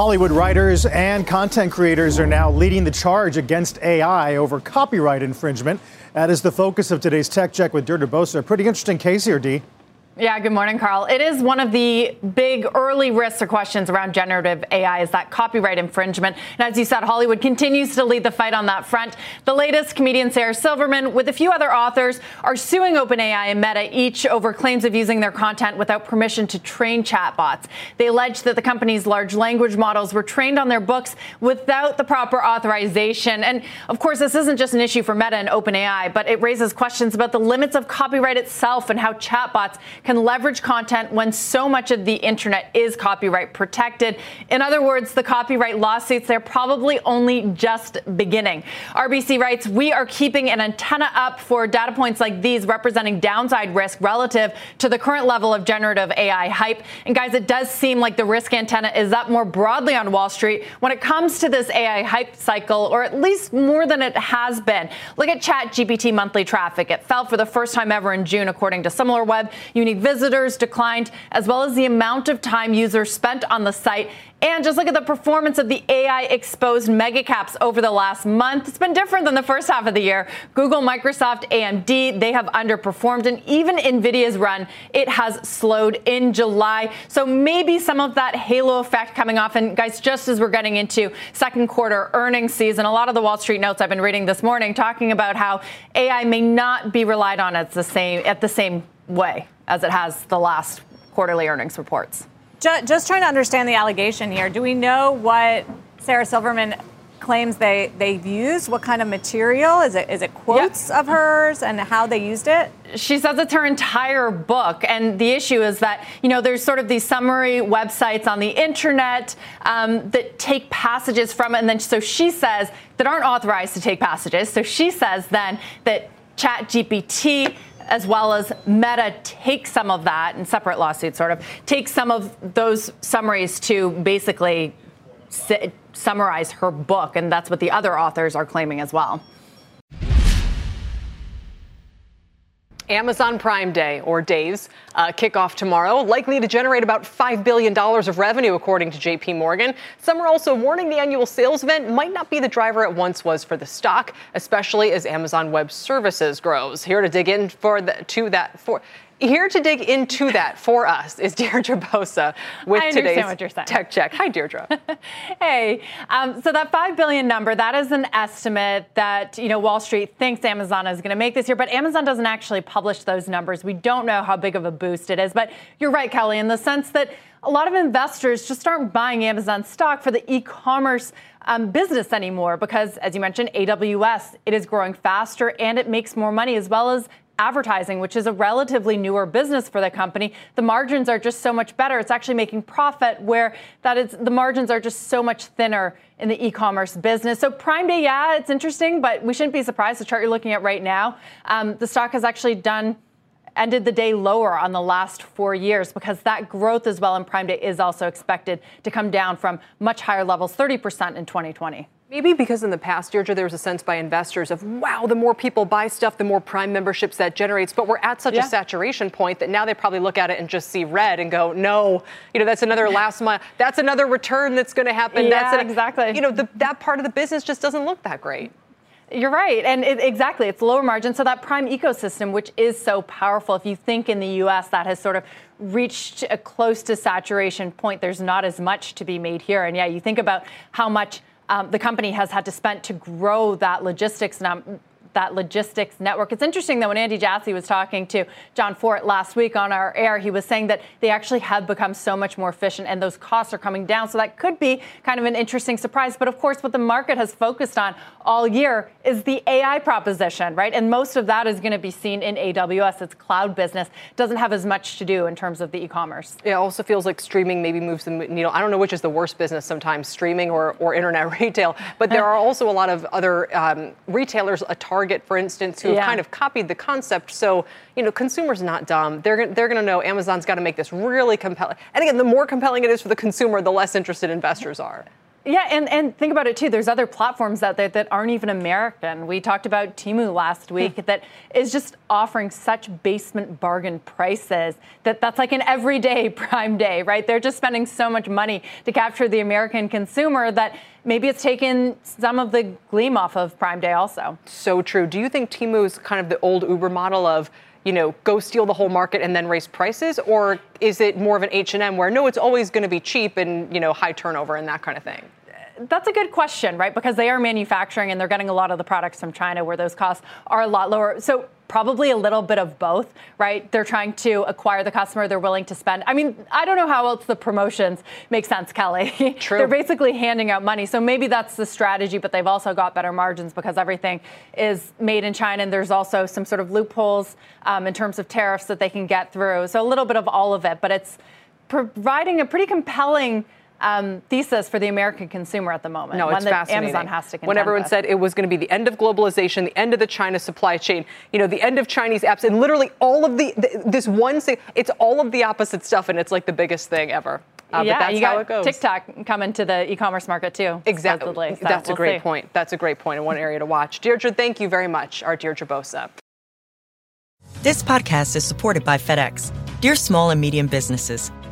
Hollywood writers and content creators are now leading the charge against AI over copyright infringement. That is the focus of today's Tech Check with Deirdre Bosa. A Pretty interesting case here, Dee. Yeah, good morning, Carl. It is one of the big early risks or questions around generative AI is that copyright infringement. And as you said, Hollywood continues to lead the fight on that front. The latest comedian Sarah Silverman, with a few other authors, are suing OpenAI and Meta each over claims of using their content without permission to train chatbots. They allege that the company's large language models were trained on their books without the proper authorization. And of course, this isn't just an issue for Meta and OpenAI, but it raises questions about the limits of copyright itself and how chatbots can can leverage content when so much of the internet is copyright protected. In other words, the copyright lawsuits, they're probably only just beginning. RBC writes, We are keeping an antenna up for data points like these representing downside risk relative to the current level of generative AI hype. And guys, it does seem like the risk antenna is up more broadly on Wall Street when it comes to this AI hype cycle, or at least more than it has been. Look at ChatGPT monthly traffic. It fell for the first time ever in June, according to SimilarWeb. Unique visitors declined, as well as the amount of time users spent on the site. And just look at the performance of the AI exposed megacaps over the last month. It's been different than the first half of the year. Google, Microsoft, AMD, they have underperformed. And even NVIDIA's run, it has slowed in July. So maybe some of that halo effect coming off. And guys, just as we're getting into second quarter earnings season, a lot of the Wall Street notes I've been reading this morning talking about how AI may not be relied on at the same, at the same way as it has the last quarterly earnings reports. Just trying to understand the allegation here. Do we know what Sarah Silverman claims they they've used? What kind of material is it? Is it quotes of hers and how they used it? She says it's her entire book, and the issue is that you know there's sort of these summary websites on the internet um, that take passages from it, and then so she says that aren't authorized to take passages. So she says then that ChatGPT as well as Meta take some of that in separate lawsuits, sort of take some of those summaries to basically summarize her book, and that's what the other authors are claiming as well. Amazon Prime Day, or days, uh, kick off tomorrow, likely to generate about $5 billion of revenue, according to JP Morgan. Some are also warning the annual sales event might not be the driver it once was for the stock, especially as Amazon Web Services grows. Here to dig in for the, to that for here to dig into that for us is Deirdre Bosa with today's Tech Check. Hi, Deirdre. hey, um, so that five billion number that is an estimate that you know Wall Street thinks Amazon is going to make this year, but Amazon doesn't actually publish those numbers. We don't know how big of a boost it is, but you're right, Kelly, in the sense that a lot of investors just aren't buying Amazon stock for the e-commerce um, business anymore because, as you mentioned, AWS it is growing faster and it makes more money as well as advertising, which is a relatively newer business for the company, the margins are just so much better. It's actually making profit where that is the margins are just so much thinner in the e-commerce business. So Prime Day, yeah, it's interesting, but we shouldn't be surprised. The chart you're looking at right now, um, the stock has actually done ended the day lower on the last four years because that growth as well in Prime Day is also expected to come down from much higher levels, 30% in 2020. Maybe because in the past, Deirdre, there was a sense by investors of, wow, the more people buy stuff, the more Prime memberships that generates. But we're at such yeah. a saturation point that now they probably look at it and just see red and go, no, you know, that's another last month. That's another return that's going to happen. Yeah, that's an, exactly. You know, the, that part of the business just doesn't look that great. You're right. And it, exactly, it's lower margin. So that prime ecosystem, which is so powerful, if you think in the US that has sort of reached a close to saturation point, there's not as much to be made here. And yeah, you think about how much um, the company has had to spend to grow that logistics num- that logistics network. It's interesting that when Andy Jassy was talking to Jon Fortt last week on our air, he was saying that they actually have become so much more efficient and those costs are coming down. So that could be kind of an interesting surprise. But of course, what the market has focused on all year is the AI proposition, right? And most of that is going to be seen in AWS. It's cloud business. Doesn't have as much to do in terms of the e-commerce. It also feels like streaming maybe moves the needle. I don't know which is the worst business sometimes, streaming or, or internet retail. But there are also a lot of other um, retailers, a Target, for instance, who have yeah. kind of copied the concept. So, you know, consumers not dumb. They're, they're going to know Amazon's got to make this really compelling. And again, the more compelling it is for the consumer, the less interested investors are. Yeah, and, and think about it too. There's other platforms out there that aren't even American. We talked about Temu last hmm. week that is just offering such basement bargain prices that that's like an everyday prime day, right? They're just spending so much money to capture the American consumer that maybe it's taken some of the gleam off of prime day also. So true. Do you think Temu's kind of the old Uber model of you know, go steal the whole market and then raise prices, or is it more of an H and M where no, it's always going to be cheap and you know high turnover and that kind of thing? That's a good question, right? Because they are manufacturing and they're getting a lot of the products from China where those costs are a lot lower. So probably a little bit of both, right? They're trying to acquire the customer, they're willing to spend. I mean, I don't know how else the promotions make sense, Kelly. True. they're basically handing out money. So maybe that's the strategy, but they've also got better margins because everything is made in China and there's also some sort of loopholes um, in terms of tariffs that they can get through. So a little bit of all of it, but it's providing a pretty compelling um, thesis for the American consumer at the moment. No, it's fascinating. Amazon has to When everyone with. said it was going to be the end of globalization, the end of the China supply chain, you know, the end of Chinese apps, and literally all of the, the this one thing, it's all of the opposite stuff, and it's like the biggest thing ever. Uh, yeah, you got TikTok coming to the e-commerce market too. Exactly. So that's we'll a great see. point. That's a great point and one area to watch. Deirdre, thank you very much. Our Deirdre Bosa. This podcast is supported by FedEx. Dear small and medium businesses,